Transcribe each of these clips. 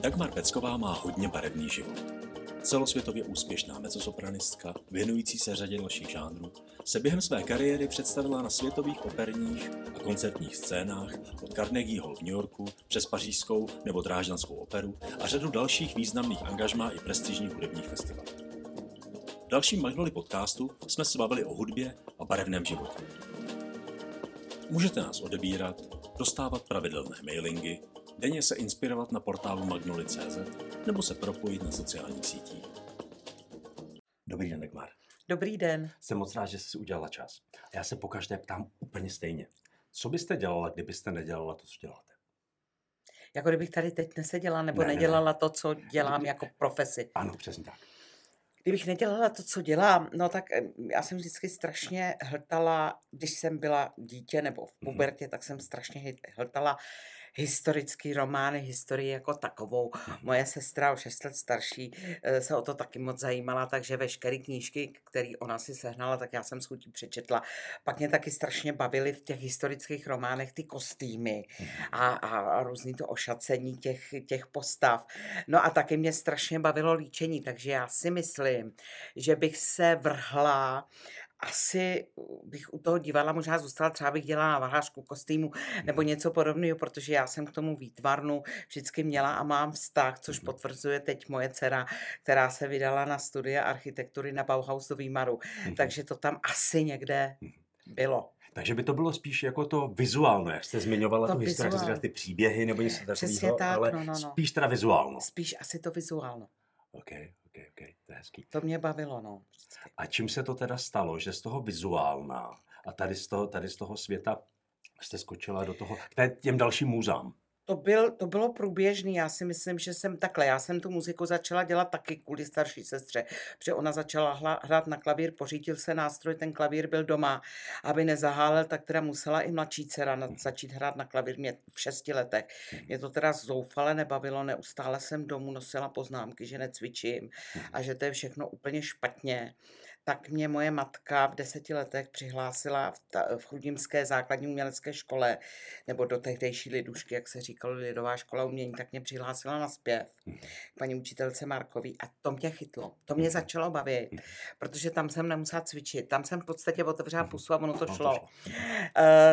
Dagmar Pecková má hodně barevný život. Celosvětově úspěšná mezzosopranistka, věnující se řadě dalších žánrů, se během své kariéry představila na světových operních a koncertních scénách od Carnegie Hall v New Yorku přes pařížskou nebo drážďanskou operu a řadu dalších významných angažmá i prestižních hudebních festivalů. V dalším Magnoli podcastu jsme se bavili o hudbě a barevném životě. Můžete nás odebírat, dostávat pravidelné mailingy, denně se inspirovat na portálu magnoli.cz nebo se propojit na sociálních sítích. Dobrý den, Dagmar. Dobrý den. Jsem moc rád, že jsi si udělala čas. A já se pokaždé ptám úplně stejně. Co byste dělala, kdybyste nedělala to, co děláte? Jako kdybych tady teď neseděla nebo Ne, ne, ne. nedělala to, co dělám jako profesi. Ano, přesně tak. Kdybych nedělala to, co dělám, no tak já jsem vždycky strašně hltala, když jsem byla dítě nebo v pubertě, tak jsem strašně hltala historický romány, historii jako takovou. Mhm. Moje sestra o 6 let starší eh, se o to taky moc zajímala, takže veškeré knížky, které ona si sehnala, tak já jsem s chutí přečetla. Pak mě taky strašně bavily v těch historických románech ty kostýmy a, a, a různý to ošacení těch, těch postav. No a taky mě strašně bavilo líčení, takže já si myslím, že bych se vrhla asi bych u toho divadla možná zůstala, třeba bych dělala varhařku kostýmu nebo něco podobného, protože já jsem k tomu výtvarnu vždycky měla a mám vztah, což Mhm. potvrzuje teď moje dcera, která se vydala na studia architektury na Bauhaus do Výmaru. Mhm. Takže to tam asi někde Mhm. bylo. Takže by to bylo spíš jako to vizuálno, jak jste zmiňovala To tu historii, jak jste vizuál. říkala, ty příběhy nebo něco takového, tak, ale no, no, no. spíš teda vizuálno. Spíš asi to vizuálno. OK, OK, OK, to je hezký. To mě bavilo, no. vždycky. A čím se to teda stalo, že z toho vizuálna a tady z toho, tady z toho světa jste skočila do toho, k těm dalším můzám? To, byl, to bylo průběžný, já si myslím, že jsem takhle, já jsem tu muziku začala dělat taky kvůli starší sestře, protože ona začala hla, hrát na klavír, pořídil se nástroj, ten klavír byl doma, aby nezahálel, tak teda musela i mladší dcera na, začít hrát na klavír mě v šesti letech. Mě to teda zoufale nebavilo, neustále jsem domů nosila poznámky, že necvičím a že to je všechno úplně špatně. Tak mě moje matka v deseti letech přihlásila v, ta, v Chrudimské základní umělecké škole, nebo do tehdejší lidušky, jak se říkalo, lidová škola umění, tak mě přihlásila na zpěv k paní učitelce Markový a to mě chytlo, to mě začalo bavit, protože tam jsem nemusela cvičit, tam jsem v podstatě otevřela pusu a ono to Ono šlo. Uh,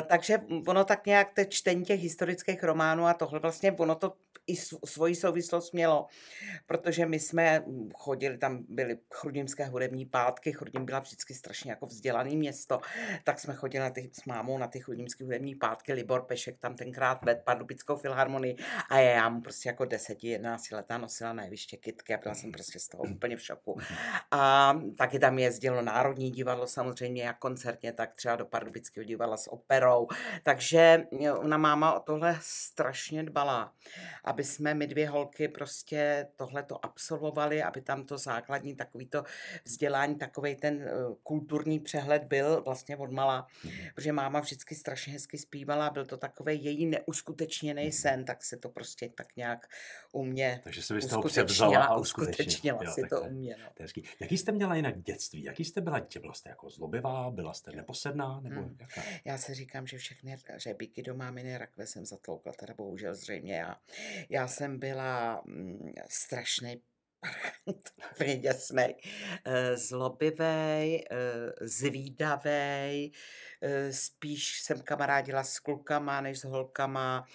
takže ono tak nějak te čtení těch historických románů a tohle vlastně ono to i sv- svoji souvislost mělo, protože my jsme mm, chodili, tam byly chrudimské hudební pátky, Chrudim byla vždycky strašně jako vzdělané město, tak jsme chodili na ty, s mámou na ty chrudimské hudební pátky, Libor Pešek tam tenkrát vedl Pardubickou filharmonii a já mu prostě jako 10, 11 letá nosila na jeviště kytky a byla jsem prostě z toho úplně v šoku. A taky tam jezdilo Národní divadlo samozřejmě jak koncertně, tak třeba do Pardubického divadla s operou. Takže ona máma o tohle strašně dbala, aby jsme my dvě holky prostě tohle to absolvovali, aby tam to základní takovýto vzdělání, takový ten eh, kulturní přehled byl vlastně od mala, protože máma vždycky strašně hezky zpívala, byl to takový její neuskutečněný sen, tak se to prostě tak nějak u mě Takže se toho uskutečnila, převzala a uskutečnila Jo, si to u mě. No. Hezký. Jaký jste měla jinak dětství? Jaký jste byla dítě? Byla jste jako zlobivá? Byla jste neposedná? Nebo Hmm. jaká? Já se říkám, že všechny řebíky do máminy rakve jsem zatloukla, teda bohužel zřejmě já. Já jsem byla mm, strašný úplně děsnej, eh, zlobivej, eh, zvídavej, eh, spíš jsem kamarádila s klukama než s holkama,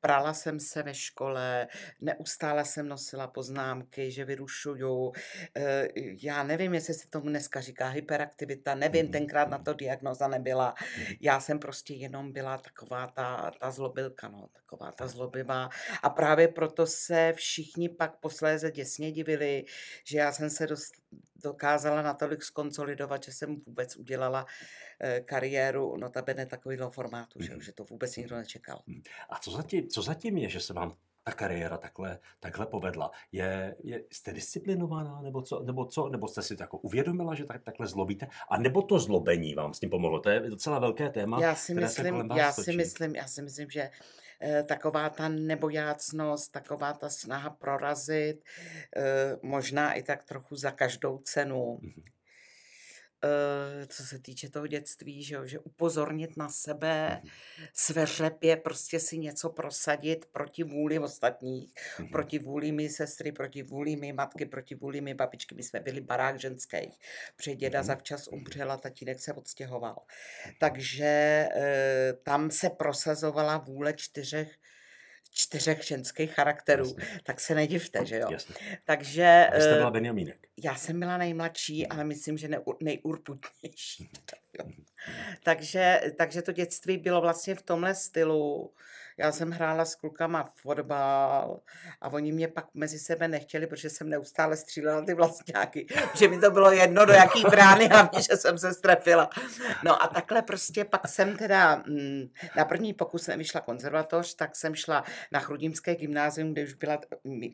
prala jsem se ve škole, neustále jsem nosila poznámky, že vyrušuju, eh, já nevím, jestli se tomu dneska říká hyperaktivita, nevím, Mhm, tenkrát na to diagnoza nebyla, Mhm. já jsem prostě jenom byla taková ta, ta zlobilka, no, taková ta zlobivá. A právě proto se všichni pak posléze děsně divili, že já jsem se dost, dokázala natolik skonsolidovat, že jsem vůbec udělala eh, kariéru notabene takového formátu, že, Mhm. že to vůbec nikdo nečekal. A co zatím, co zatím je, že se vám ta kariéra takhle, takhle povedla? Je, je, jste disciplinovaná, nebo co, nebo co? Nebo jste si to jako uvědomila, že tak, takhle zlobíte? A nebo to zlobení vám s tím pomohlo? To je docela velké téma. Já si myslím, já si točí. myslím, já si myslím, že taková ta nebojácnost, taková ta snaha prorazit, eh, možná i tak trochu za každou cenu, Mhm. Eh, co se týče toho dětství, že, že upozornit na sebe, mhm. sveřepě prostě si něco prosadit proti vůli ostatních, mm-hmm. proti vůli mý sestry, proti vůli mý matky, proti vůli mý babičky. My jsme byli barák ženských, protože děda zavčas umřel a tatínek se odstěhoval. Takže e, tam se prosazovala vůle čtyřech čtyřech ženských charakterů, Jasně. tak se nedivte, že jo. Jasně. Takže... A jste byla eh, Benjamínek. Já jsem byla nejmladší, ale myslím, že ne, nejurputnější. takže, takže to dětství bylo vlastně v tomhle stylu. Já jsem hrála s klukama fotbal a oni mě pak mezi sebe nechtěli, protože jsem neustále střílela ty vlastňáky, že mi to bylo jedno, do jaký brány, hlavně, že jsem se strefila. No a takhle prostě pak jsem teda, mm, na první pokus jsem vyšla konzervatoř, tak jsem šla na Chrudimské gymnázium, kde už, byla,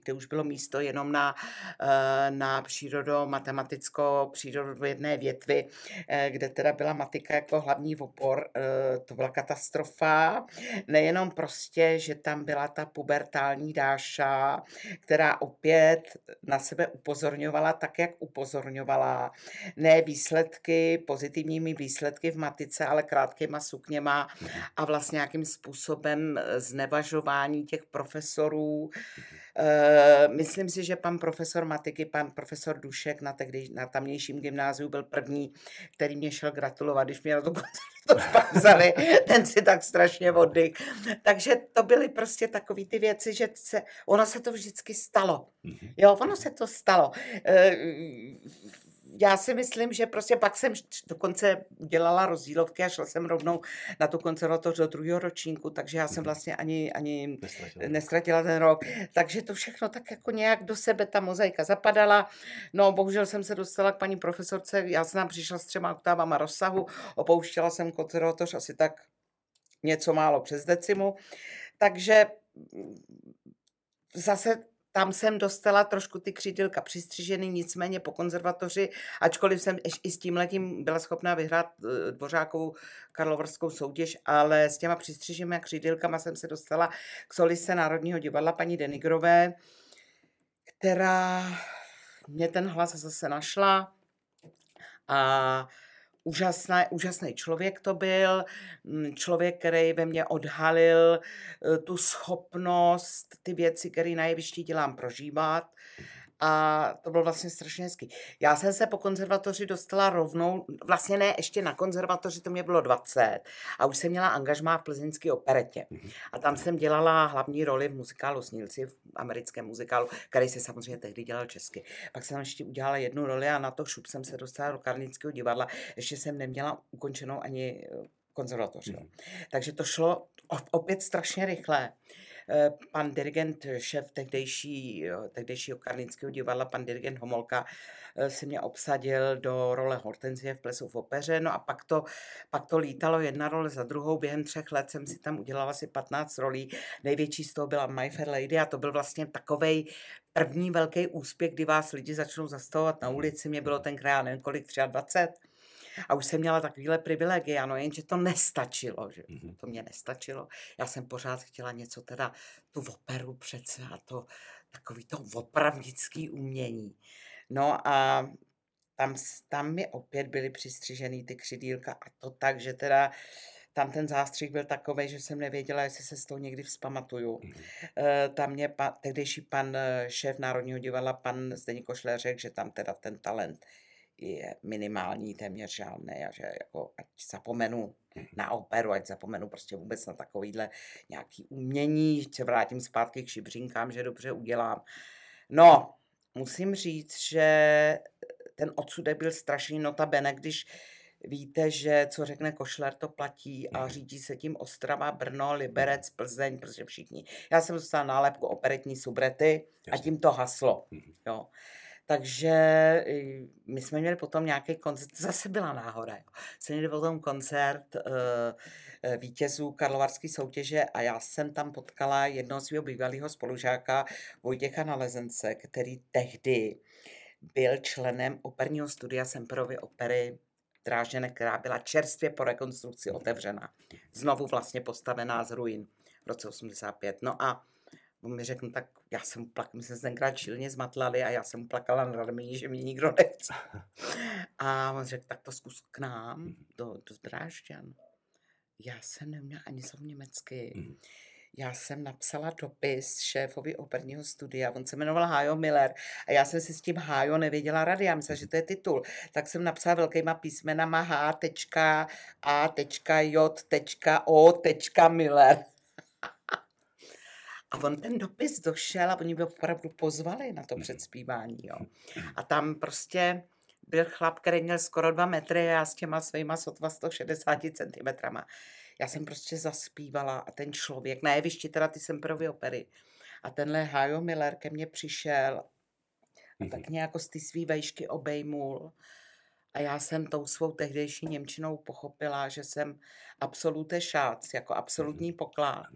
kde už bylo místo jenom na, eh, na přírodo matematicko přírodovědné větvy, eh, kde teda byla matika jako hlavní opor. Eh, to byla katastrofa, nejenom pro prostě, že tam byla ta pubertální Dáša, která opět na sebe upozorňovala tak, jak upozorňovala. Ne výsledky, pozitivními výsledky v matice, ale krátkýma sukněma a vlastně nějakým způsobem znevažování těch profesorů. Uh, myslím si, že pan profesor matiky, pan profesor Dušek na, tehdy, na tamnějším gymnáziu byl první, který mě šel gratulovat, když mě na to to pak vzali, ten si tak strašně oddych. Takže to byly prostě takové ty věci, že se, ono se to vždycky stalo. Mhm. Jo, ono se to stalo. Já si myslím, že prostě pak jsem dokonce dělala rozdílovky a šla jsem rovnou na tu konzervatoř do druhého ročníku, takže já jsem mhm. vlastně ani, ani nestratila. nestratila ten rok. Takže to všechno tak jako nějak do sebe ta mozaika zapadala. No, bohužel jsem se dostala k paní profesorce, já jsem přišla s třema oktávama rozsahu, opouštěla jsem konzervatoř asi tak něco málo přes decimu, takže zase tam jsem dostala trošku ty křídilka přistřiženy, nicméně po konzervatoři, ačkoliv jsem i s tím letím byla schopná vyhrát eh, dvořákovou karlovarskou soutěž, ale s těma přistřiženými křídilkama jsem se dostala k solise Národního divadla paní Denigrové, která mě ten hlas zase našla a úžasný, úžasný člověk to byl, mm, člověk, který ve mně odhalil eh, tu schopnost, ty věci, které na jevišti dělám, prožívat a to bylo vlastně strašně hezký. Já jsem se po konzervatoři dostala rovnou, vlastně ne, ještě na konzervatoři to mě bylo 20 a už jsem měla angažmá v plzeňské operetě. Mhm. A tam jsem dělala hlavní roli v muzikálu Snílci, v americkém muzikálu, který se samozřejmě tehdy dělal česky. Pak jsem ještě udělala jednu roli a na to šup jsem se dostala do Karlínského divadla. Ještě jsem neměla ukončenou ani eh, konzervatoř. Mm. Takže to šlo opět strašně rychle. Eh, pan dirigent, šéf tehdejší, tehdejšího Karlínského divadla, pan dirigent Homolka, eh, si mě obsadil do role Hortenzie v plesu v opeře, no a pak to, pak to lítalo jedna role za druhou, během třech let jsem si tam udělala asi 15 rolí, největší z toho byla My Fair Lady a to byl vlastně takovej první velký úspěch, kdy vás lidi začnou zastavovat na ulici, mě bylo tenkrát, nevím kolik, 23, a už jsem měla takovýhle privilegie, ano, jenže to nestačilo, že mm-hmm. to mě nestačilo. Já jsem pořád chtěla něco teda, tu operu přece a to takový to opravdický umění. No a tam, tam mi opět byly přistřižený ty křidílka a to tak, že teda tam ten zástřih byl takový, že jsem nevěděla, jestli se s tou někdy vzpamatuju. Mm. Tam mě pa, tehdejší pan eh, šéf Národního divadla, pan Zdeněk Košler, řekl, že tam teda ten talent je minimální, téměř žádný a že jako ať zapomenu na operu, ať zapomenu prostě vůbec na takovýhle nějaký umění, se vrátím zpátky k šibřínkám, že dobře udělám. No, musím říct, že ten odsudek byl strašný notabene, když víte, že co řekne Košler, to platí a mhm. řídí se tím Ostrava, Brno, Liberec, Plzeň, prostě všichni. Já jsem dostala nálepku operetní subrety a tím to haslo. Mhm. Jo. Takže my jsme měli potom nějaký koncert, zase byla náhoda, jo. Jsme měli potom koncert uh, vítězů Karlovarské soutěže a já jsem tam potkala jednoho svého bývalého spolužáka Vojtěcha Nalezence, který tehdy byl členem operního studia Semperovy opery Drážděné, která byla čerstvě po rekonstrukci otevřena. Znovu vlastně postavená z ruin v roce 85. No a On mi řekl, no tak já jsem plak, my jsme se tenkrát čilně zmatlali a já jsem plakala na rameni, že mě nikdo nechce. A on řekl, tak to zkus k nám, Mhm. do, do Drážďan. Já jsem neměla ani slovo německy. Mhm. Já jsem napsala dopis šéfovi operního studia, on se jmenoval Hajo Miller a já jsem si s tím Hajo nevěděla rady, já myslela, že to je titul. Tak jsem napsala velkýma písmenama H, tečka, A, tečka, J, tečka, O, tečka, Miller. A on ten dopis došel a oni mě opravdu pozvali na to Mhm. předspívání. Jo. A tam prostě byl chlap, který měl skoro dva metry a já s těma svýma sotva 160 cm. Já jsem prostě zaspívala a ten člověk, na jevišti teda ty Semperovy opery, a tenhle Hajo Miller ke mně přišel a Mhm. tak nějak z ty svý vejšky obejmul. A já jsem tou svou tehdejší Němčinou pochopila, že jsem absolute šác, jako absolutní poklad.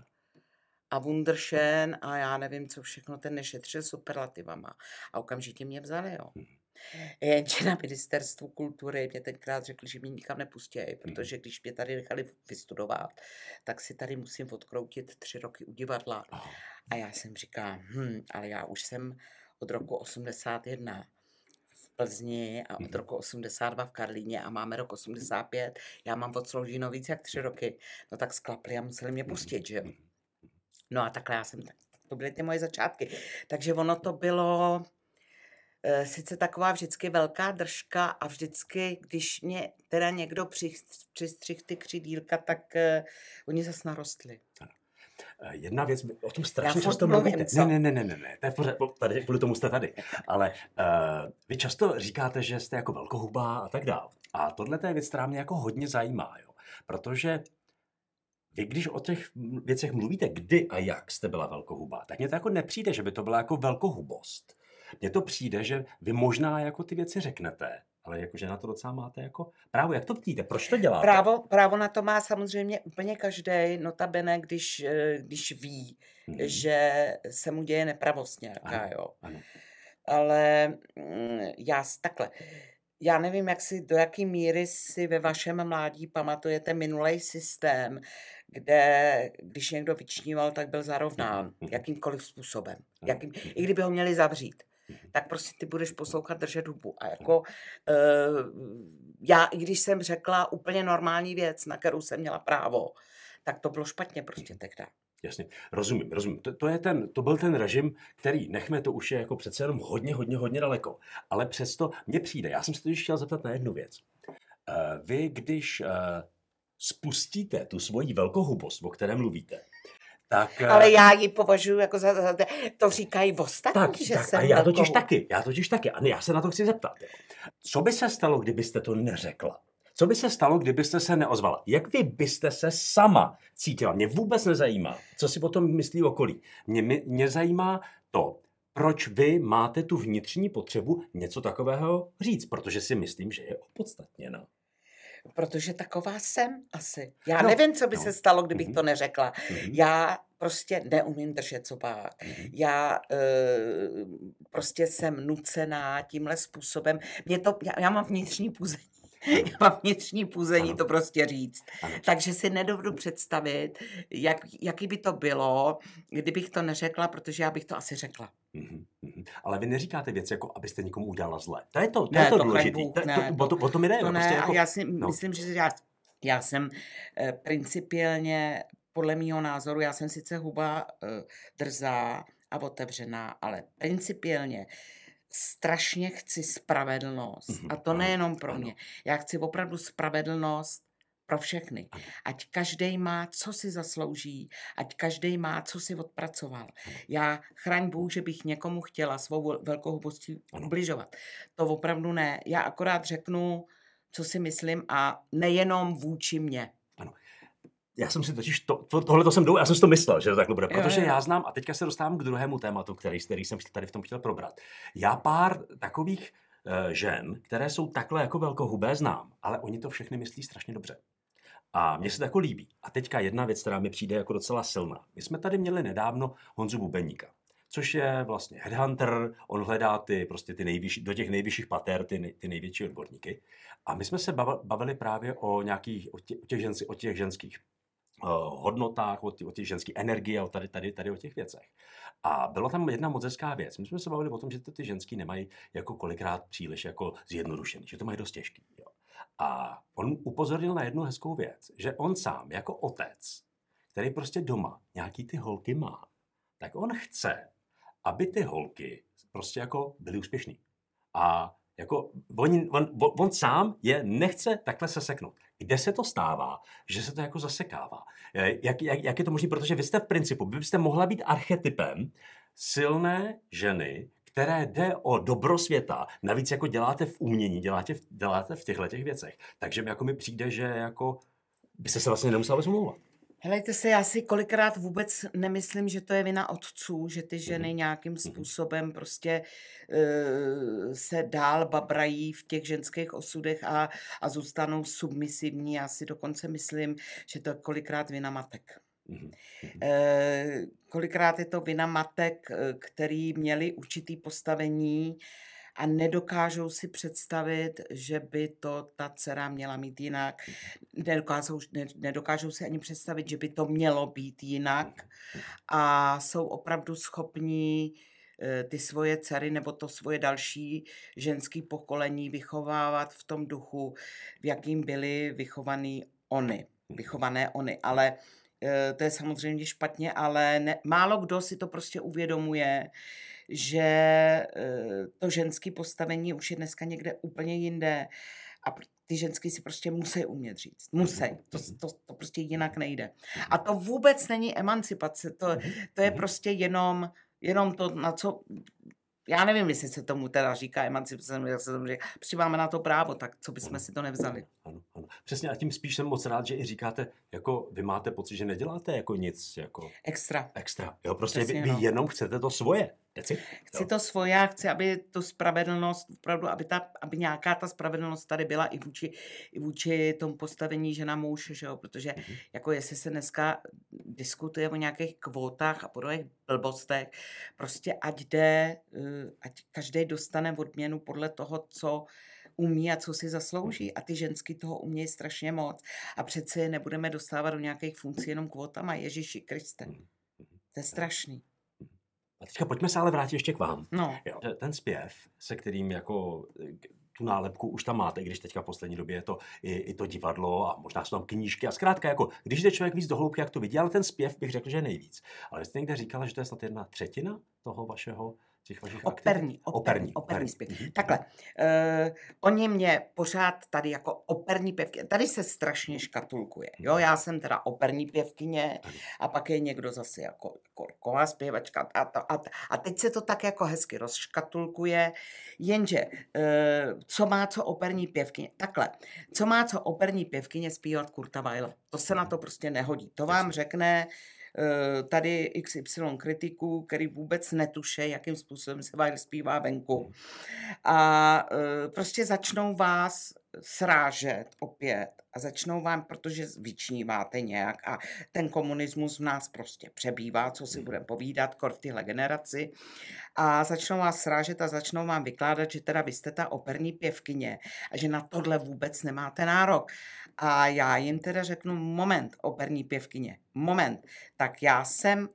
A wunderschön a já nevím, co všechno, ten nešetřil superlativama. A okamžitě mě vzali, jo. Mhm. Jenže na ministerstvu kultury mě tenkrát řekli, že mě nikam nepustí, protože když mě tady nechali vystudovat, tak si tady musím odkroutit tři roky u divadla. A já jsem říkala, hm, ale já už jsem od roku 81 v Plzni a od Mhm. roku 82 v Karlíně a máme rok 85. Já mám odslouženo víc jak tři roky. No tak sklapli a museli mě pustit, že jo. No a takhle já jsem, tak to byly ty moje začátky. Takže ono to bylo eh, sice taková vždycky velká držka a vždycky, když mě teda někdo přis- přistřih ty křidílka, tak eh, oni zase narostli. Eh, Jedna věc, o tom strašně furt často mluvím, mluvíte. co? Ne, ne, ne, ne, ne, ne, to je v pořádku, tady, kvůli tomu jste tady. Ale uh, vy často říkáte, že jste jako velkohubá a tak dále. A tohle to je věc, která mě jako hodně zajímá, jo. Protože vy, když o těch věcech mluvíte, kdy a jak jste byla velkohubá, tak mně to jako nepřijde, že by to byla jako velkohubost. Mně to přijde, že vy možná jako ty věci řeknete, ale jakože na to docela máte jako právo. Jak to vidíte? Proč to děláte? Právo, právo na to má samozřejmě úplně každý, notabene, když, eh, když ví, Mhm. že se mu děje nepravost nějaká, Ano, jo. ano. Ale mm, já takhle, já nevím, jak si, do jaký míry si ve vašem mládí pamatujete minulý systém, kde když někdo vyčníval, tak byl zarovnán Mhm, mhm. jakýmkoliv způsobem. Ano, Jakým, mhm. I kdyby ho měli zavřít, Mhm. tak prostě ty budeš poslouchat držet hubu. A jako uh, já, i když jsem řekla úplně normální věc, na kterou jsem měla právo, tak to bylo špatně prostě tehdy. Jasně, rozumím, rozumím. To, to, je ten, to byl ten režim, který, nechme to už je jako přece jenom hodně, hodně, hodně daleko. Ale přesto mně přijde, já jsem se totiž chtěl zeptat na jednu věc. Uh, vy, když uh, spustíte tu svoji velkohubost, o které mluvíte, tak... eh, Ale já ji považuji jako za, za to říkají ostatní, tak, že tak jsem a já totiž taky, já totiž taky. A já se na to chci zeptat. Co by se stalo, kdybyste to neřekla? Co by se stalo, kdybyste se neozvala? Jak vy byste se sama cítila? Mě vůbec nezajímá, co si o tom myslí okolí. Mě, mě, mě zajímá to, proč vy máte tu vnitřní potřebu něco takového říct, protože si myslím, že je opodstatněná. Protože taková jsem asi. Já No, nevím, co by no. se stalo, kdybych Mhm. to neřekla. Mhm. Já prostě neumím držet zobák. Mhm. Já e, prostě jsem nucená tímhle způsobem. Mě to, já, já mám vnitřní puzení. Já mám vnitřní puzení Ano. to prostě říct. Ano. Takže si nedovedu představit, jak, jaký by to bylo, kdybych to neřekla, protože já bych to asi řekla. Mhm, mhm. Ale vy neříkáte věci, jako abyste někomu udělala zle. To je to, to, Ne, je to to důležité. To, to, to, o to mi jde. To jo, ne, prostě jako, já si no. myslím, že já, já jsem eh, principiálně, podle mého názoru, já jsem sice huba eh, drzá a otevřená, ale principiálně strašně chci spravedlnost. Mhm, A to nejenom pro mě. Já chci opravdu spravedlnost pro všechny. Ať každý má, co si zaslouží, ať každý má, co si odpracoval. Já chraň Bůh, že bych někomu chtěla svou vel- velkohubostí Ano. ubližovat. To opravdu ne. Já akorát řeknu, co si myslím a nejenom vůči mně. Já jsem si totiž, to, to, tohle to jsem dou, já jsem si to myslel, že to takhle bude, Jo, protože jo. já znám, a teďka se dostávám k druhému tématu, který, který jsem tady v tom chtěl probrat. Já pár takových uh, žen, které jsou takhle jako velkohubé, znám, ale oni to všechny myslí strašně dobře. A mně se to jako líbí. A teďka jedna věc, která mi přijde jako docela silná. My jsme tady měli nedávno Honzu Bubeníka, což je vlastně headhunter, on hledá ty, prostě ty nejvyšší, do těch nejvyšších pater ty, ty největší odborníky. A my jsme se bavili právě o nějakých, o těch, o těch, žensk, o těch ženských hodnotách, o ty, o ty ženské energie, o tady, tady, tady o těch věcech. A byla tam jedna moc hezká věc. My jsme se bavili o tom, že to ty ženský nemají jako kolikrát příliš jako zjednodušený, že to mají dost těžký. Jo. A on upozornil na jednu hezkou věc, že on sám jako otec, který prostě doma nějaký ty holky má, tak on chce, aby ty holky prostě jako byly úspěšný. A jako on, on, on sám je nechce takhle se seknout. Kde se to stává, že se to jako zasekává? Jak, jak, jak je to možné? Protože vy jste v principu, vy byste mohla být archetypem silné ženy, které jde o dobro světa, navíc jako děláte v umění, děláte v, děláte v těchto těch věcech. Takže mi jako mi přijde, že jako byste se vlastně nemusela bezmlouvat. Helejte se, já si kolikrát vůbec nemyslím, že to je vina otců, že ty ženy Mhm. nějakým Mhm. způsobem prostě uh, se dál babrají v těch ženských osudech a, a zůstanou submisivní. Já si dokonce myslím, že to je kolikrát vina matek. Eh, kolikrát je to vina matek, eh, který měli určitý postavení a nedokážou si představit, že by to ta dcera měla mít jinak. Nedokážou, ne, nedokážou si ani představit, že by to mělo být jinak. A jsou opravdu schopní eh, ty svoje dcery nebo to svoje další ženské pokolení vychovávat v tom duchu, v jakým byly vychovaný oni, vychované oni. Ale eh, to je samozřejmě špatně, ale ne, málo kdo si to prostě uvědomuje, že eh, to ženské postavení už je dneska někde úplně jinde a ty ženský si prostě musí umět říct. Musí. To, to, to prostě jinak nejde. A to vůbec není emancipace, to, to je prostě jenom, jenom to, na co já nevím, jestli se tomu teda říká emancipace, jak se tomu říká. Prostě máme na to právo, tak co bychom si to nevzali. Ano, ano. Přesně a tím spíš jsem moc rád, že i říkáte, jako vy máte pocit, že neděláte jako nic jako Extra. extra. Jo, prostě vy, Přesně, vy no. jenom chcete to svoje. Deci? Chci to svoje chci, aby tu spravedlnost, opravdu, aby, ta, aby nějaká ta spravedlnost tady byla i vůči, i vůči tomu postavení žena muž, že jo? protože Mhm. jako jestli se dneska diskutuje o nějakých kvótách a podobných blbostech, prostě ať jde, eh, ať každý dostane odměnu podle toho, co umí a co si zaslouží. A ty ženský toho umějí strašně moc. A přece je nebudeme dostávat do nějakých funkcí jenom kvótama. Ježíši Kriste. Mhm. To je strašný. A teďka pojďme se ale vrátit ještě k vám. No. Jo. Ten zpěv, se kterým jako eh, tu nálepku už tam máte, když teďka v poslední době je to i, i to divadlo a možná jsou tam knížky a zkrátka jako, když jde člověk víc do hloubky, jak to vidí, ale ten zpěv bych řekl, že je nejvíc. Ale vy jste někde říkala, že to je snad jedna třetina toho vašeho, těch vašich Operní, aktivit? operní, operní zpěv. Mhm. Takhle, uh, oni mě pořád tady jako operní pěvky, tady se strašně škatulkuje, jo, já jsem teda operní pěvkyně a pak je někdo zase jako korková zpěvačka a, to, a, a teď se to tak jako hezky rozškatulkuje, jenže uh, co má co operní pěvkyně, takhle, co má co operní pěvkyně zpívat Kurta Weill, to se na to prostě nehodí, to vám řekne tady XY kritiků, který vůbec netuše, jakým způsobem se Weill zpívá venku. A eh, prostě začnou vás srážet opět a začnou vám, protože vyčníváte nějak a ten komunismus v nás prostě přebývá, co si budeme povídat, kor v téhle generaci. A začnou vás srážet a začnou vám vykládat, že teda vy jste ta operní pěvkyně a že na tohle vůbec nemáte nárok. A já jim teda řeknu, moment, operní pěvkyně, moment, tak já jsem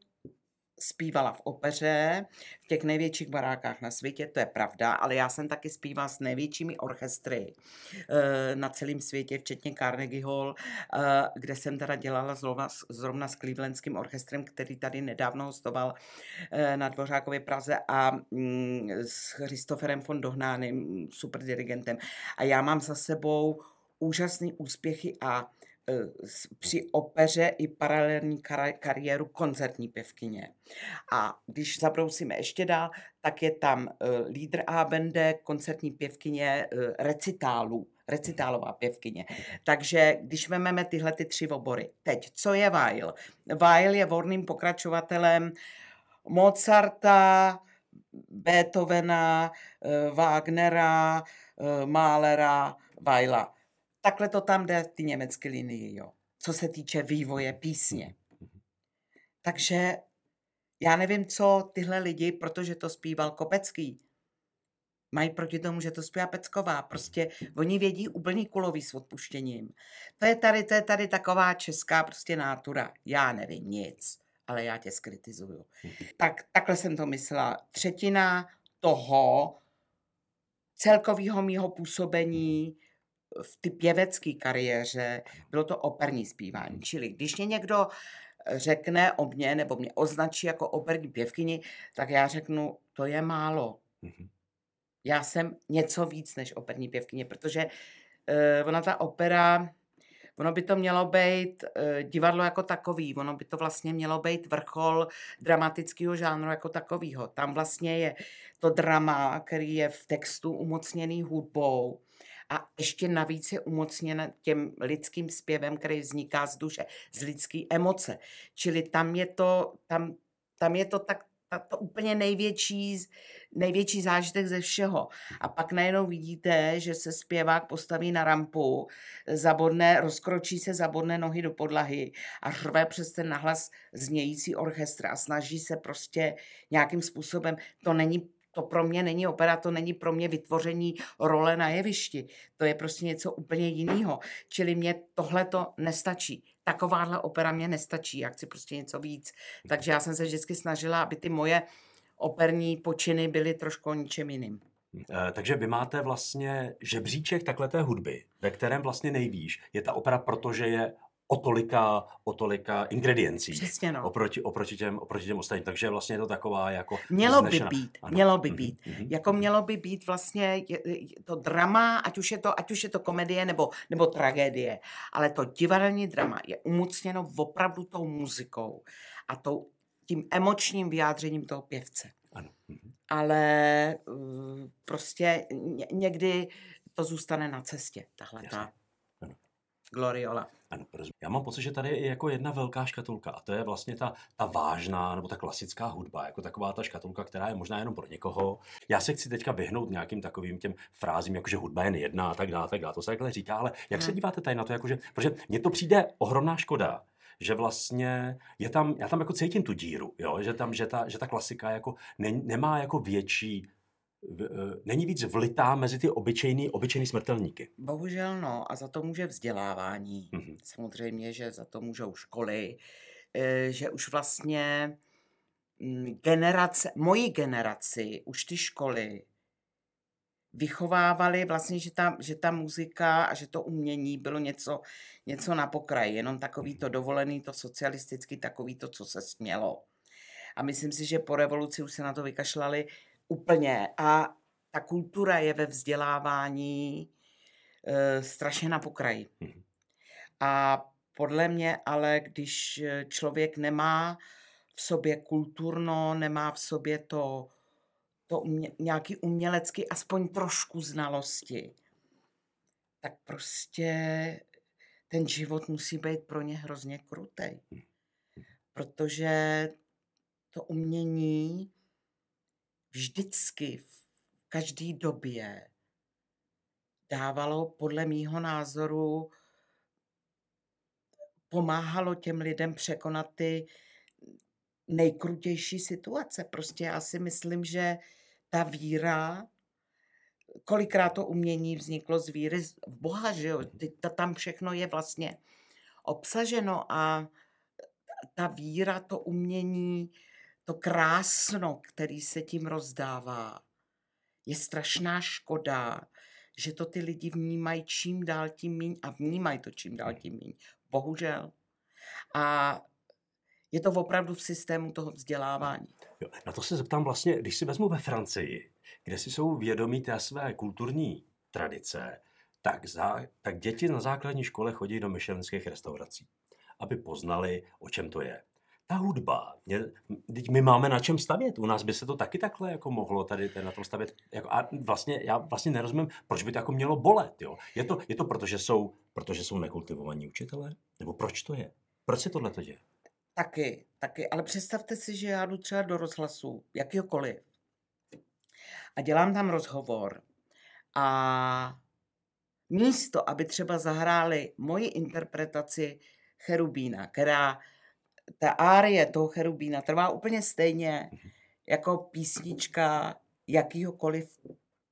zpívala v opeře, v těch největších barákách na světě, to je pravda, ale já jsem taky zpívala s největšími orchestry eh, na celém světě, včetně Carnegie Hall, eh, kde jsem teda dělala zrovna, zrovna s Clevelandským orchestrem, který tady nedávno hostoval eh, na Dvořákově Praze a mm, s Christopherem von Dohnánem, super dirigentem. A já mám za sebou úžasné úspěchy a při opeře i paralelní kariéru koncertní pěvkyně. A když zabrousíme ještě dál, tak je tam uh, lídr Abende, koncertní pěvkyně uh, recitálů, recitálová pěvkyně. Takže když vezmeme tyhle ty tři obory. Teď, co je Weil? Weil je vorným pokračovatelem Mozarta, Beethovena, eh, Wagnera, eh, Mahlera, Weila. Takhle to tam jde v ty německé linii, jo. Co se týče vývoje písně. Takže já nevím, co tyhle lidi, protože to zpíval Kopecký, Mají proti tomu, že to zpívá Pecková. Prostě oni vědí úplný kulový s odpuštěním. To je tady, to je tady taková česká prostě nátura. Já nevím nic, ale já tě skritizuju. Tak, takhle jsem to myslela. Třetina toho celkového mýho působení v ty pěvecké kariéře bylo to operní zpívání. Čili když mě někdo řekne o mě nebo mě označí jako operní pěvkyni, tak já řeknu, to je málo. Mhm. Já jsem něco víc než operní pěvkyně, protože uh, ona ta opera, ono by to mělo být uh, divadlo jako takový, ono by to vlastně mělo být vrchol dramatického žánru jako takového. Tam vlastně je to drama, který je v textu umocněný hudbou, a ještě navíc je umocněna těm lidským zpěvem, který vzniká z duše, z lidské emoce. Čili tam je to, tam, tam je to tak ta, to úplně největší, největší zážitek ze všeho. A pak najednou vidíte, že se zpěvák postaví na rampu, zabodne, rozkročí se, zabodne nohy do podlahy a řve přes ten nahlas znějící orchestr a snaží se prostě nějakým způsobem, to není to pro mě není opera, to není pro mě vytvoření role na jevišti. To je prostě něco úplně jiného. Čili mě tohle to nestačí. Takováhle opera mě nestačí. Já chci prostě něco víc. Takže já jsem se vždycky snažila, aby ty moje operní počiny byly trošku ničem jiným. E, takže vy máte vlastně žebříček takhle té hudby, ve kterém vlastně nejvíš. Je ta opera, protože je o tolika, o tolika ingrediencí. Přesně no. Oproti, oproti, těm, oproti těm ostatním. Takže vlastně je to taková jako... Mělo by být, ano. mělo by Mhm, být. mhm. Jako mělo by být vlastně to drama, ať už je to, ať už je to komedie nebo, nebo tragédie, ale to divadelní drama je umocněno opravdu tou muzikou a tou, tím emočním vyjádřením toho pěvce. Ano. mhm. Ale uh, prostě ně- někdy to zůstane na cestě, tahle ta gloriola. Ano, rozumím. Já mám pocit, že tady je jako jedna velká škatulka a to je vlastně ta, ta vážná nebo ta klasická hudba, jako taková ta škatulka, která je možná jenom pro někoho. Já se chci teďka vyhnout nějakým takovým těm frázím, jako že hudba je jen jedna a tak dále, tak dále. To se takhle říká, ale jak se Hmm. díváte tady na to, jakože, protože mně to přijde ohromná škoda, že vlastně je tam, já tam jako cítím tu díru, jo? Že, tam, že, ta, že ta klasika jako ne, nemá jako větší, v- eh, není víc vlitá mezi ty obyčejný, obyčejný smrtelníky. Bohužel no, a za to může vzdělávání. Mhm. Samozřejmě, že za to můžou školy, eh, že už vlastně mm, generace, moji generaci, už ty školy vychovávaly vlastně, že ta, že ta muzika a že to umění bylo něco, něco na pokraji, jenom takový to dovolený, to socialisticky, takový to, co se smělo. A myslím si, že po revoluci už se na to vykašlali úplně. A ta kultura je ve vzdělávání e, strašně na pokraji. Mhm. A podle mě ale, když eh, člověk nemá v sobě kulturno, nemá v sobě to, to umě, nějaký umělecký, aspoň trošku znalosti, tak prostě ten život musí být pro ně hrozně krutej. Protože to umění vždycky v každé době dávalo podle mýho názoru, pomáhalo těm lidem překonat ty nejkrutější situace. Prostě já si myslím, že ta víra, kolikrát to umění vzniklo z víry v Boha, že jo? Ta- Tam všechno je vlastně obsaženo a ta víra, to umění, to krásno, který se tím rozdává, je strašná škoda, že to ty lidi vnímají čím dál tím míň a vnímají to čím dál tím míň. Bohužel. A je to opravdu v systému toho vzdělávání. Jo, na to se zeptám vlastně, když si vezmu ve Francii, kde si jsou vědomí té své kulturní tradice, tak, za, tak děti na základní škole chodí do myšelinských restaurací, aby poznali, o čem to je. Ta hudba, mě, teď my máme na čem stavět. U nás by se to taky takhle jako mohlo tady, na tom stavět. Jako, a vlastně, já vlastně nerozumím, proč by to jako mělo bolet. Jo? Je, to, je to proto, že jsou, protože jsou nekultivovaní učitelé? Nebo proč to je? Proč se tohle to děje? Taky, taky. Ale představte si, že já jdu třeba do rozhlasu, jakýhokoliv. A dělám tam rozhovor. A místo, aby třeba zahráli moji interpretaci Cherubína, která ta árie toho Cherubína trvá úplně stejně jako písnička jakýhokoliv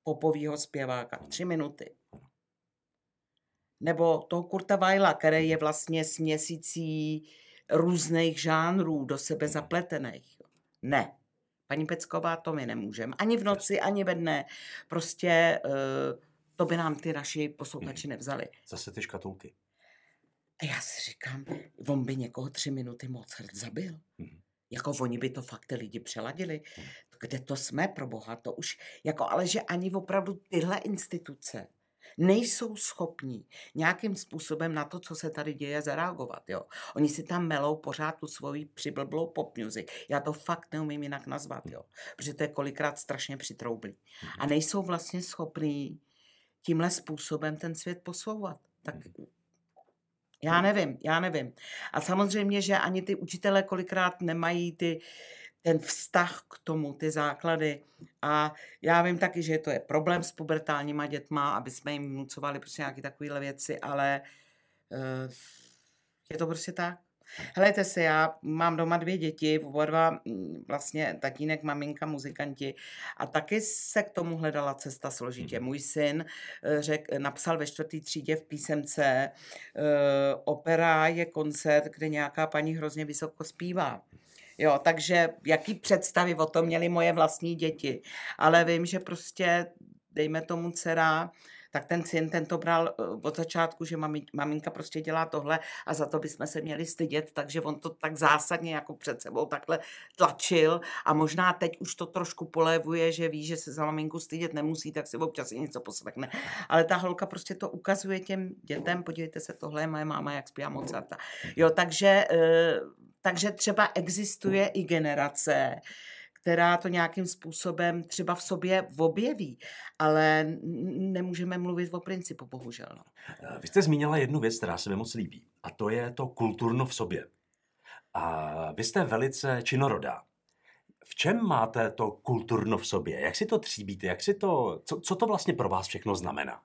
popovýho zpěváka. Tři minuty. Nebo toho Kurta Weila, který je vlastně směsicí různých žánrů do sebe zapletených. Ne. Paní Pecková, to my nemůžeme. Ani v noci, ani ve dne. Prostě uh, to by nám ty naši posluchači nevzali. Zase ty škatulky. A já si říkám, on by někoho tři minuty Mozart zabil. Mhm. Jako oni by to fakt ty lidi přeladili. Kde to jsme, pro boha, to už, jako ale že ani opravdu tyhle instituce nejsou schopní nějakým způsobem na to, co se tady děje, zareagovat. Jo. Oni si tam melou pořád tu svoji přiblblou pop music. Já to fakt neumím jinak nazvat, jo. protože to je kolikrát strašně přitroublý. A nejsou vlastně schopní tímhle způsobem ten svět posouvat. Tak já nevím, já nevím. A samozřejmě, že ani ty učitelé kolikrát nemají ty, ten vztah k tomu, ty základy. A já vím taky, že to je problém s pubertálníma dětma, aby jsme jim vnucovali prostě nějaké takovéhle věci, ale uh, je to prostě tak. Helejte se, já mám doma dvě děti, oba dva mm, vlastně tatínek, maminka, muzikanti a taky se k tomu hledala cesta složitě. Můj syn eh, řek, napsal ve čtvrtý třídě v písemce, uh, opera je koncert, kde nějaká paní hrozně vysoko zpívá. Jo, takže jaký představy o tom měly moje vlastní děti. Ale vím, že prostě, dejme tomu dcera, tak ten syn ten to bral eh, od začátku, že mami, maminka prostě dělá tohle a za to bychom se měli stydět, takže on to tak zásadně jako před sebou takhle tlačil a možná teď už to trošku polévuje, že ví, že se za maminku stydět nemusí, tak si občas i něco poslechne. Ale ta holka prostě to ukazuje těm dětem, podívejte se, tohle je moje máma, jak zpívá Mozarta. Jo, takže, eh, takže třeba existuje i generace, která to nějakým způsobem třeba v sobě objeví, ale nemůžeme mluvit o principu, bohužel. No. Eh, vy jste zmínila jednu věc, která se mi moc líbí, a to je to kulturno v sobě. A vy jste velice činorodá. V čem máte to kulturno v sobě? Jak si to tříbíte? Jak si to, co, co to vlastně pro vás všechno znamená?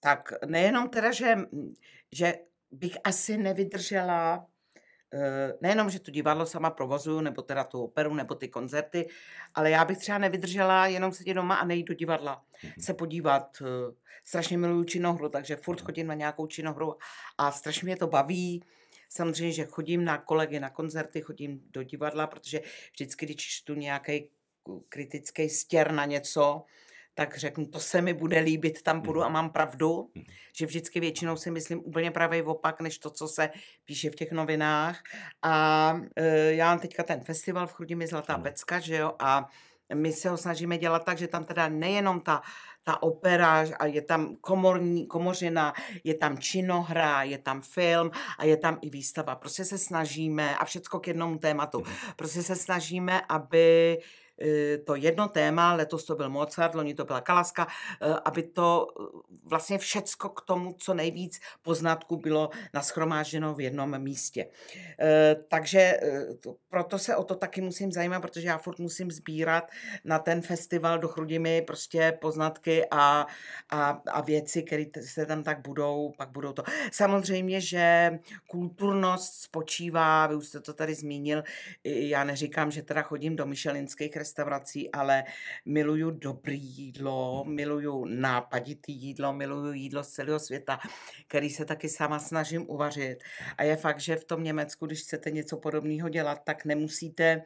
Tak nejenom teda, že, že bych asi nevydržela nejenom, že to divadlo sama provozuju, nebo teda tu operu, nebo ty koncerty, ale já bych třeba nevydržela jenom sedět doma a nejít do divadla, mm-hmm. se podívat. Eh, strašně miluju činohru, takže furt chodím na nějakou činohru a strašně mě to baví. Samozřejmě, že chodím na kolegy, na koncerty, chodím do divadla, protože vždycky, když čtu nějaký kritický stěr na něco, tak řeknu, to se mi bude líbit, tam budu a mhm. mám pravdu, mhm. že vždycky většinou si myslím úplně pravý opak, než to, co se píše v těch novinách. A e, já mám teďka ten festival v Chrudimi Zlatá pecka, že jo, a my se ho snažíme dělat tak, že tam teda nejenom ta, ta opera a je tam komorní, komořina, je tam činohra, je tam film a je tam i výstava. Prostě se snažíme, a všecko k jednomu tématu, mhm. prostě se snažíme, aby to jedno téma, letos to byl Mozart, loni to byla Kalaska, eh, aby to eh, vlastně všecko k tomu, co nejvíc poznatků bylo naschromážděno v jednom místě. Takže proto se o to taky musím zajímat, protože já furt musím sbírat na ten festival do Chrudimi prostě poznatky a, a, a věci, které se tam tak budou, pak budou to. Samozřejmě, že kulturnost spočívá, vy už jste to tady zmínil, já neříkám, že teda chodím do Michelinských restaurací, ale miluju dobrý jídlo, miluju nápaditý jídlo, miluju jídlo z celého světa, který se taky sama snažím uvařit. A je fakt, že v tom Německu, když chcete něco podobného dělat, tak nemusíte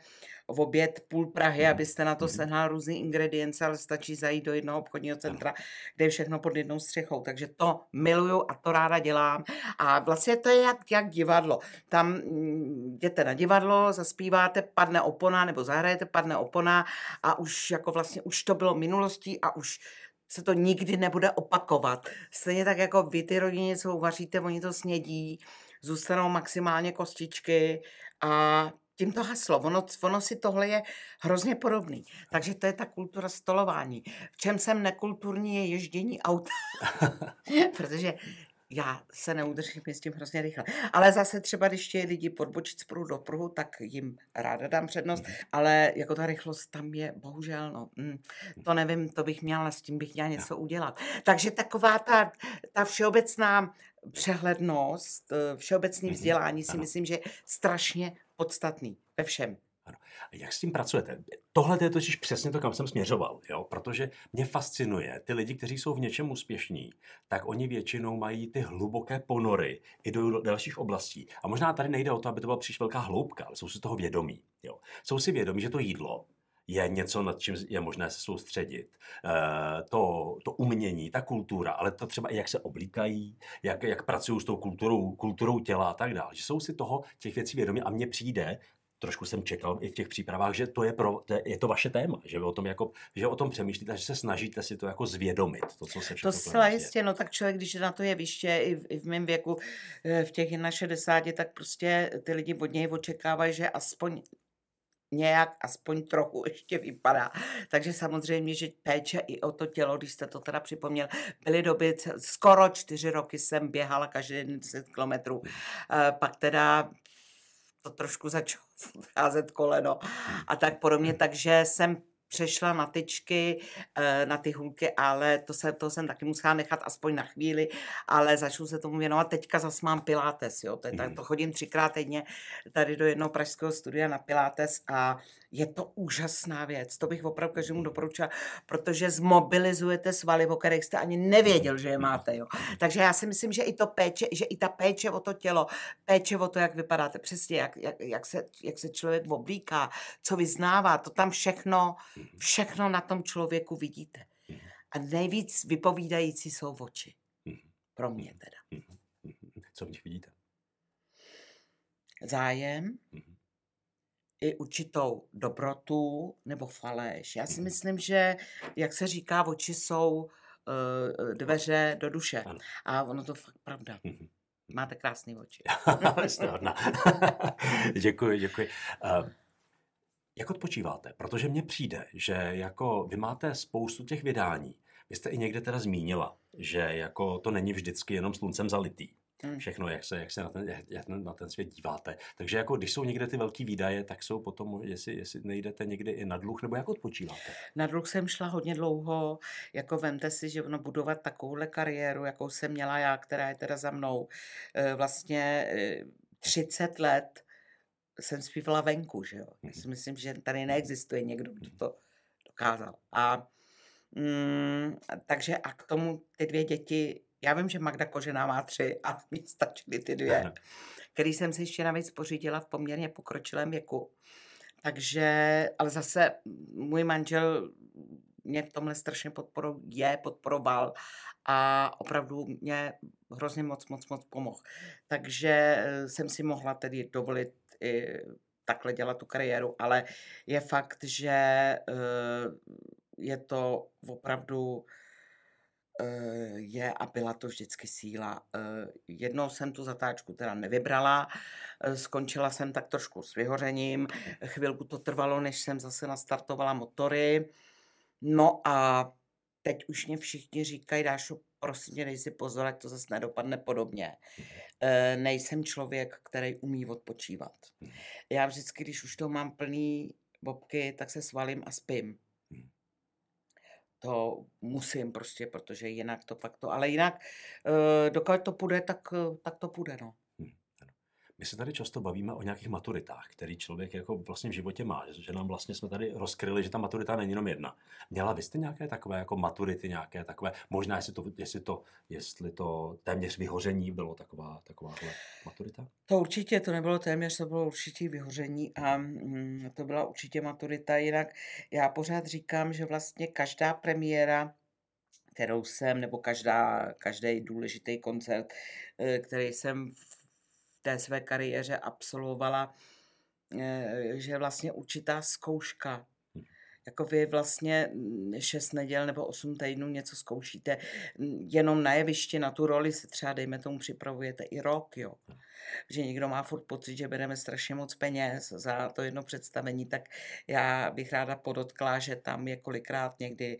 v oběd půl Prahy, mhm. abyste na to mhm. sehnal různé ingredience, ale stačí zajít do jednoho obchodního centra, kde je všechno pod jednou střechou. Takže to miluju a to ráda dělám. A vlastně to je jak, jak divadlo. Tam mm, jděte na divadlo, zaspíváte, padne opona, nebo zahrajete, padne opona a už jako vlastně už to bylo minulostí a už se to nikdy nebude opakovat. Stejně tak jako vy ty rodině, co uvaříte, oni to snědí, zůstanou maximálně kostičky a tím to haslo. Ono, ono si tohle je hrozně podobný. Takže to je ta kultura stolování. V čem jsem nekulturní je ježdění auta. Protože já se neudržím s tím hrozně rychle. Ale zase třeba, když chtějí lidi podbočit z pruhu do pruhu, tak jim ráda dám přednost, mhm. ale jako ta rychlost tam je, bohužel, no, mm, to nevím, to bych měla, s tím bych měla něco udělat. Takže taková ta, ta všeobecná přehlednost, eh, všeobecný mhm. vzdělání si myslím, že je strašně podstatný ve všem. A jak s tím pracujete? Tohle je totiž přesně to, kam jsem směřoval, jo? protože mě fascinuje, ty lidi, kteří jsou v něčem úspěšní, tak oni většinou mají ty hluboké ponory i do dalších oblastí. A možná tady nejde o to, aby to byla příliš velká hloubka, ale jsou si toho vědomí. Jo? Jsou si vědomí, že to jídlo je něco, nad čím je možné se soustředit. E, to, to umění, ta kultura, ale to třeba i jak se oblíkají, jak, jak pracují s tou kulturou, kulturou těla a tak dále. Že jsou si toho těch věcí vědomí a mně přijde, trošku jsem čekal i v těch přípravách, že to je, pro, to je, je to vaše téma, že vy o tom, jako, že o tom přemýšlíte, že se snažíte si to jako zvědomit, to, co se To zcela jistě, no tak člověk, když na to je vyště, i v, i v mém věku, eh, v těch 61, tak prostě ty lidi od něj očekávají, že aspoň nějak aspoň trochu ještě vypadá. Takže samozřejmě, že péče i o to tělo, když jste to teda připomněl, byly doby, skoro čtyři roky jsem běhala každý den 10 kilometrů. Eh, pak teda to trošku začalo házet koleno a tak podobně, takže jsem přešla na tyčky, eh, na ty hůlky, ale to, se, to jsem taky musela nechat aspoň na chvíli, ale začnu se tomu věnovat. Teďka zase mám Pilates, jo, to, je, tak, to chodím třikrát týdně tady do jednoho pražského studia na Pilates a je to úžasná věc. To bych opravdu každému doporučila, protože zmobilizujete svaly, o kterých jste ani nevěděl, že je máte. Jo. Takže já si myslím, že i to péče, že i ta péče o to tělo, péče o to, jak vypadáte, přesně, jak, jak, jak, se, jak se člověk oblíká, co vyznává, to tam všechno, všechno na tom člověku vidíte. A nejvíc vypovídající jsou oči. Pro mě teda. Co v nich vidíte? Zájem, i určitou dobrotu nebo faleš. Já si myslím, že, jak se říká, oči jsou uh, dveře do duše. A ono to fakt pravda. Mhm. Máte krásné oči. Jste hodná. děkuji, děkuji. Uh, jak odpočíváte? Protože mně přijde, že jako vy máte spoustu těch vydání. Vy jste i někde teda zmínila, že jako to není vždycky jenom sluncem zalitý. Hmm. všechno, jak se, jak se na, ten, jak na ten svět díváte. Takže jako když jsou někde ty velké výdaje, tak jsou potom, jestli, jestli nejdete někdy i na dluh, nebo jak odpočíváte? Na dluh jsem šla hodně dlouho, jako vemte si, že ono budovat takovouhle kariéru, jakou jsem měla já, která je teda za mnou, eh, vlastně 30 eh, let jsem zpívala venku, že jo. Já si myslím, že tady neexistuje někdo, kdo to dokázal. A mm, takže a k tomu ty dvě děti já vím, že Magda Kožená má tři a mi stačily ty dvě, který jsem si ještě navíc pořídila v poměrně pokročilém věku. Takže, ale zase můj manžel mě v tomhle strašně podporu, je, podporoval a opravdu mě hrozně moc, moc, moc pomohl. Takže eh, jsem si mohla tedy dovolit i takhle dělat tu kariéru, ale je fakt, že eh, je to opravdu je a byla to vždycky síla. Eh, jednou jsem tu zatáčku teda nevybrala, eh, skončila jsem tak trošku s vyhořením, chvilku to trvalo, než jsem zase nastartovala motory. No a teď už mě všichni říkají, Dášo, prosím tě, dej si pozor, ať to zase nedopadne podobně. Nejsem člověk, který umí odpočívat. Já vždycky, když už to mám plný bobky, tak se svalím a spím to musím prostě, protože jinak to pak to, ale jinak, eh, dokud to půjde, tak, eh, tak to půjde, no. My se tady často bavíme o nějakých maturitách, který člověk jako vlastně v životě má, že nám vlastně jsme tady rozkryli, že ta maturita není jenom jedna. Měla vy jste nějaké takové jako maturity, nějaké takové, možná jestli to, jestli to, jestli to téměř vyhoření bylo taková, taková maturita? To určitě, to nebylo téměř, to bylo určitě vyhoření a mm, to byla určitě maturita. Jinak já pořád říkám, že vlastně každá premiéra kterou jsem, nebo každá, každý důležitý koncert, eh, který jsem té své kariéře absolvovala, eh, že vlastně určitá zkouška. Hm. Jako vy vlastně mm, šest neděl nebo osm týdnů něco zkoušíte, mm, jenom na jevišti, na tu roli se třeba, dejme tomu, připravujete i rok, jo. Hm. Že někdo má furt pocit, že bereme strašně moc peněz za to jedno představení, tak já bych ráda podotkla, že tam je kolikrát někdy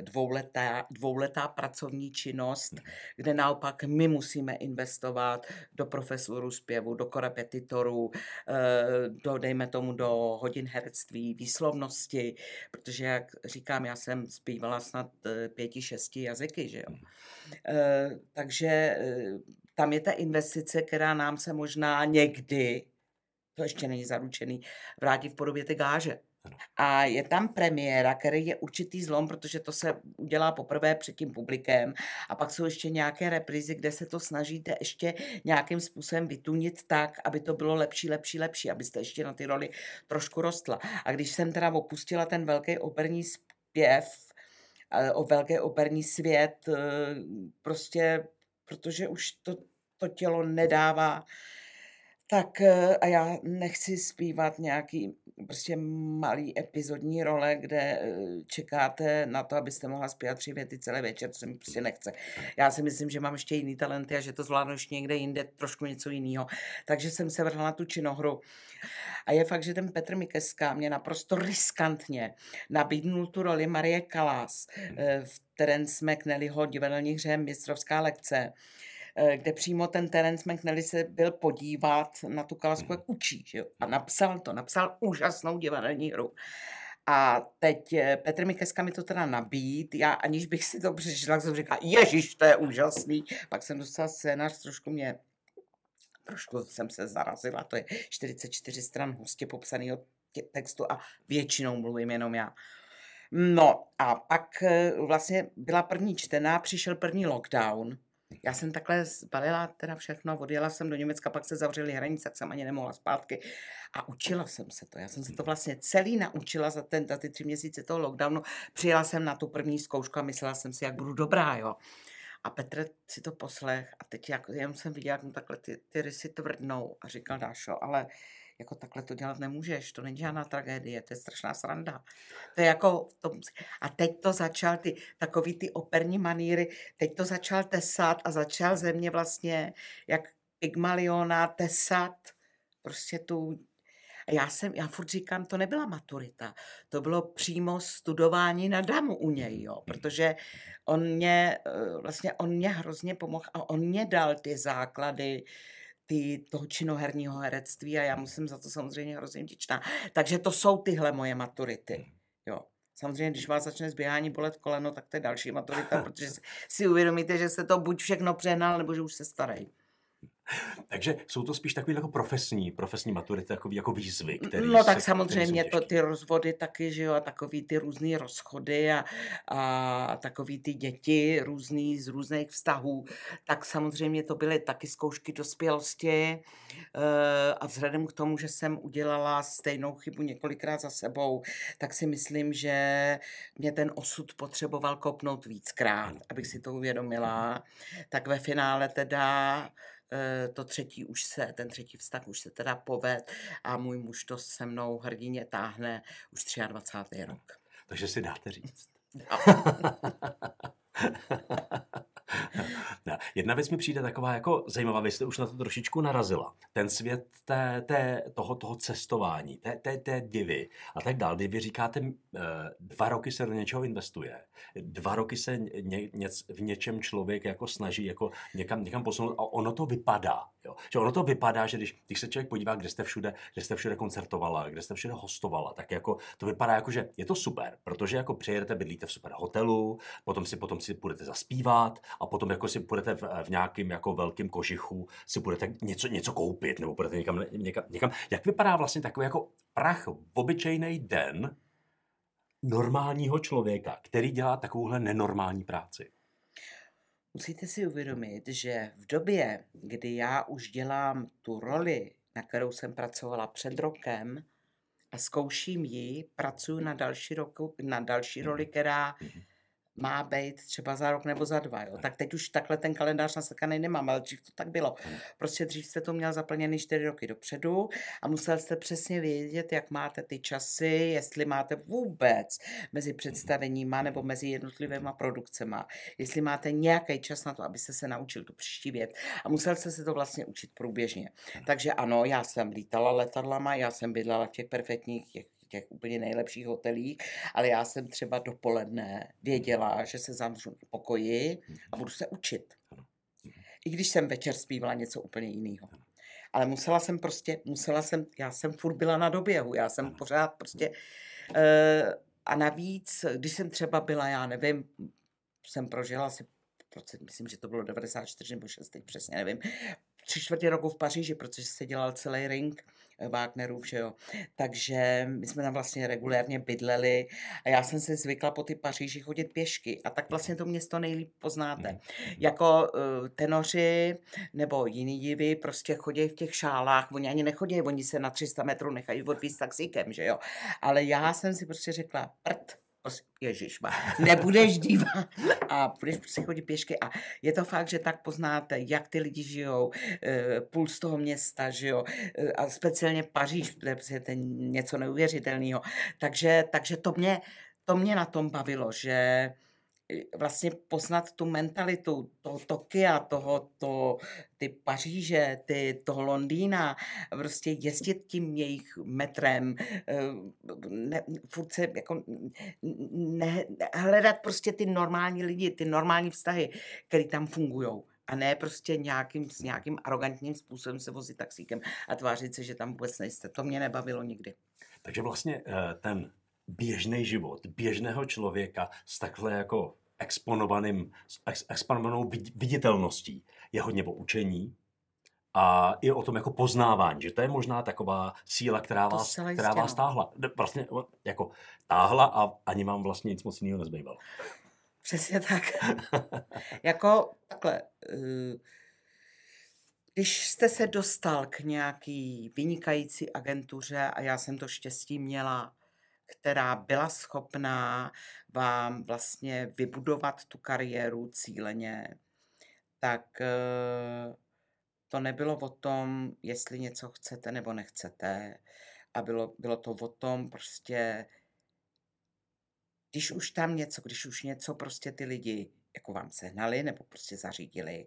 dvouletá, dvouletá pracovní činnost, mhm. kde naopak my musíme investovat do profesorů zpěvu, do korepetitorů, eh, do, dejme tomu, do hodin herectví, výslovnosti, protože, jak říkám, já jsem zpívala snad eh, pěti, šesti jazyky, že jo. Mhm. Takže tam je ta investice, která nám se možná někdy to ještě není zaručený, vrátí v podobě té gáže. A je tam premiéra, který je určitý zlom, protože to se udělá poprvé před tím publikem. A pak jsou ještě nějaké reprízy, kde se to snažíte ještě nějakým způsobem vytunit tak, aby to bylo lepší, lepší, lepší, abyste ještě na ty roli trošku rostla. A když jsem teda opustila ten velký operní zpěv, o velký operní svět, eh, prostě, protože už to, to tělo nedává tak eh, a já nechci zpívat nějaký prostě malý epizodní role, kde eh, čekáte na to, abyste mohla zpívat tři věty celý večer, to se mi prostě nechce. Já si myslím, že mám ještě jiný talenty a že to zvládnu ještě někde jinde, trošku něco jiného. Takže jsem se vrhla na tu činohru. A je fakt, že ten Petr Mikeska mě naprosto riskantně nabídnul tu roli Marie Kalás eh, v Terence McNallyho divadelních hře Mistrovská lekce kde přímo ten Terence McNally se byl podívat na tu kalasku, jak učí. Že jo? A napsal to, napsal úžasnou divadelní hru. A teď eh, Petr Mikeska mi to teda nabít, já aniž bych si to přečetla, tak jsem říkala, ježiš, to je úžasný. Pak jsem dostala scénář, trošku mě, trošku jsem se zarazila, to je 44 stran hustě popsaného textu a většinou mluvím jenom já. No a pak eh, vlastně byla první čtená, přišel první lockdown, já jsem takhle zbalila teda všechno, odjela jsem do Německa, pak se zavřely hranice, tak jsem ani nemohla zpátky. A učila jsem se to. Já jsem se to vlastně celý naučila za, ten, za ty tři měsíce toho lockdownu. Přijela jsem na tu první zkoušku a myslela jsem si, jak budu dobrá, jo. A Petr si to poslech a teď jak, jenom jsem viděla, jak mu takhle ty, ty rysy tvrdnou a říkal, Dášo, ale jako takhle to dělat nemůžeš, to není žádná tragédie, to je strašná sranda. To je jako, to, a teď to začal ty, takový ty operní maníry, teď to začal tesat a začal ze mě vlastně, jak Pygmaliona tesat, prostě tu já jsem, já furt říkám, to nebyla maturita, to bylo přímo studování na damu u něj, jo, protože on mě, eh, vlastně on mě hrozně pomohl a on mě dal ty základy, ty, toho činoherního herectví a já musím za to samozřejmě hrozně vděčná. Takže to jsou tyhle moje maturity. Hmm. Jo. Samozřejmě, když vás začne zběhání bolet koleno, tak to je další maturita, protože si uvědomíte, že se to buď všechno přehnal, nebo že už se starají. Takže jsou to spíš takové jako profesní, profesní maturity, takový jako výzvy, které No tak se, samozřejmě to ty rozvody taky, že jo, a takový ty různé rozchody a, a takový ty děti různý z různých vztahů, tak samozřejmě to byly taky zkoušky dospělosti eh, a vzhledem k tomu, že jsem udělala stejnou chybu několikrát za sebou, tak si myslím, že mě ten osud potřeboval kopnout víckrát, abych si to uvědomila. Tak ve finále teda to třetí už se, ten třetí vztah už se teda poved a můj muž to se mnou hrdině táhne už 23. rok. Takže si dáte říct. No. Jedna věc mi přijde taková jako zajímavá, vy jste už na to trošičku narazila. Ten svět té, té, toho, toho cestování, té, té, té divy a tak dále. Kdy vy říkáte, eh, dva roky se do něčeho investuje, dva roky se ně, něc, v něčem člověk jako snaží jako někam, někam posunout a ono to vypadá. Jo? Že ono to vypadá, že když, když se člověk podívá, kde jste všude, kde jste všude koncertovala, kde jste všude hostovala, tak jako to vypadá jako, že je to super, protože jako přijedete, bydlíte v super hotelu, potom si, potom si budete zaspívat a potom jako si budete v, v nějakém jako velkém kožichu, si budete něco, něco koupit nebo budete někam, někam, někam. Jak vypadá vlastně takový jako prach v obyčejný den normálního člověka, který dělá takovouhle nenormální práci? Musíte si uvědomit, že v době, kdy já už dělám tu roli, na kterou jsem pracovala před rokem, a zkouším ji, pracuji na další, roku, na další roli, která mhm má být třeba za rok nebo za dva. Jo. Tak teď už takhle ten kalendář nasekaný nemám, ale dřív to tak bylo. Prostě dřív jste to měl zaplněný čtyři roky dopředu a musel jste přesně vědět, jak máte ty časy, jestli máte vůbec mezi představeníma nebo mezi jednotlivými produkcema, jestli máte nějaký čas na to, abyste se naučil tu příští věc. A musel jste se to vlastně učit průběžně. Takže ano, já jsem lítala letadlama, já jsem bydlela v těch perfektních těch těch úplně nejlepších hotelích, ale já jsem třeba dopoledne věděla, že se zamřu v pokoji a budu se učit. I když jsem večer zpívala něco úplně jiného. Ale musela jsem prostě, musela jsem, já jsem furt byla na doběhu, já jsem pořád prostě, uh, a navíc, když jsem třeba byla, já nevím, jsem prožila asi, myslím, že to bylo 94 nebo 6, teď přesně nevím, tři čtvrtě roku v Paříži, protože se dělal celý ring Wagnerův, že jo. Takže my jsme tam vlastně regulérně bydleli a já jsem se zvykla po ty Paříži chodit pěšky a tak vlastně to město nejlíp poznáte. Mhm. Jako uh, tenoři nebo jiný divy prostě chodí v těch šálách, oni ani nechodí, oni se na 300 metrů nechají odvízt taxíkem, že jo. Ale já jsem si prostě řekla, prd, Ježíš nebudeš dívat a budeš prostě chodit pěšky a je to fakt, že tak poznáte, jak ty lidi žijou, eh, puls toho města, že jo, eh, a speciálně Paříž, kde je to něco neuvěřitelného. Takže, takže to, mě, to mě na tom bavilo, že vlastně poznat tu mentalitu toho Tokia, toho, to, ty Paříže, ty, toho Londýna, prostě jezdit tím jejich metrem, eh, ne, furt se jako ne, hledat prostě ty normální lidi, ty normální vztahy, které tam fungují a ne prostě nějakým, s nějakým arrogantním způsobem se vozit taxíkem a tvářit se, že tam vůbec nejste. To mě nebavilo nikdy. Takže vlastně eh, ten běžný život běžného člověka s takhle jako exponovaným, ex, exponovanou viditelností je hodně o učení a i o tom jako poznávání, že to je možná taková síla, která vás, která vás no. táhla. Vlastně jako táhla a ani vám vlastně nic moc jiného nezbývalo. Přesně tak. jako takhle, eh, když jste se dostal k nějaký vynikající agentuře a já jsem to štěstí měla, která byla schopná vám vlastně vybudovat tu kariéru cíleně, tak eh, to nebylo o tom, jestli něco chcete nebo nechcete. A bylo, bylo to o tom prostě, když už tam něco, když už něco prostě ty lidi jako vám sehnali nebo prostě zařídili,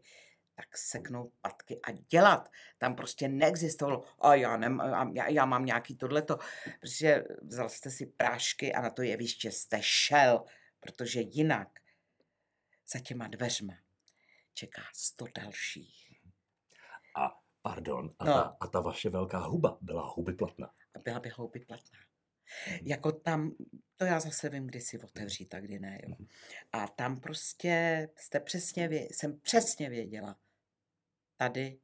tak seknout patky a dělat. Tam prostě neexistovalo, a já, nem, a já, já mám nějaký tohleto. Prostě vzal jste si prášky a na to jeviště jste šel, protože jinak za těma dveřma čeká sto dalších. A pardon, a, no. ta, a ta vaše velká huba byla huby platná. A byla by huby platná. Jako tam, to já zase vím, kdy si otevřít a kdy ne. Jo. Mhm. A tam prostě jste přesně, vě, jsem přesně věděla, tady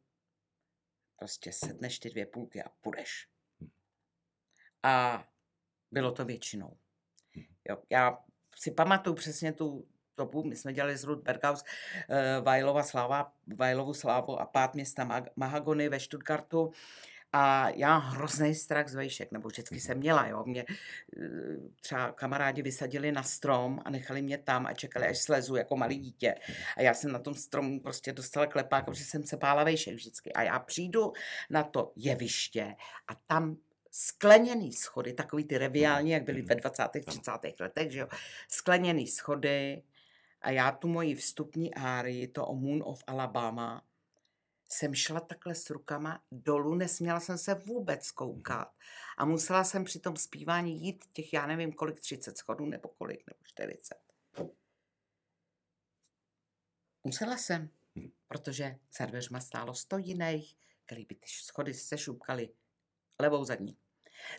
prostě sedneš ty dvě půlky a půjdeš. Hm. A bylo to většinou. Hm. Jo, já si pamatuju přesně tu dobu, my jsme dělali z Ruth Berghaus uh, Vajlova sláva, Vajlovu slávu a pát města Mahagony ve Stuttgartu a já hrozný strach z vejšek, nebo vždycky jsem měla, jo. Mě eh, třeba kamarádi vysadili na strom a nechali mě tam a čekali, až slezu jako malý dítě. A já jsem na tom stromu prostě dostala klepák, protože jsem se bála vejšek vždycky. A já přijdu na to jeviště a tam skleněný schody, takový ty reviální, jak byly ve 20. 30. letech, že jo, skleněný schody a já tu moji vstupní árii, to o Moon of Alabama, jsem šla takhle s rukama dolů, nesměla jsem se vůbec koukat a musela jsem při tom zpívání jít těch, já nevím kolik, 30 schodů nebo kolik, nebo 40. Musela jsem, hm. protože za dveřma stálo sto jiných, který by ty schody se šupkali levou zadní.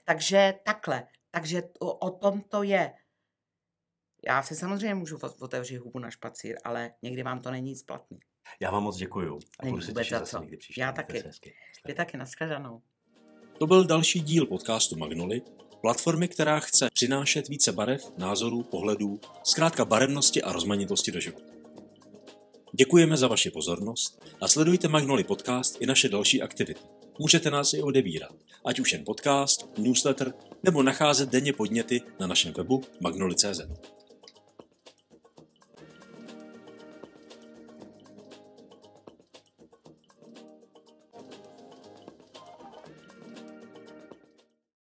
Takže takhle, takže o, o tom to je. Já si samozřejmě můžu otevřít hubu na špacír, ale někdy vám to není nic platný. Já vám moc děkuju. A budu se těšit zase někdy příště. Já taky. Vy taky, nashledanou. To byl další díl podcastu Magnoli, platformy, která chce přinášet více barev, názorů, pohledů, zkrátka barevnosti a rozmanitosti do života. Děkujeme za vaši pozornost a sledujte Magnoli podcast i naše další aktivity. Můžete nás i odebírat, ať už jen podcast, newsletter nebo nacházet denně podněty na našem webu magnoli.cz.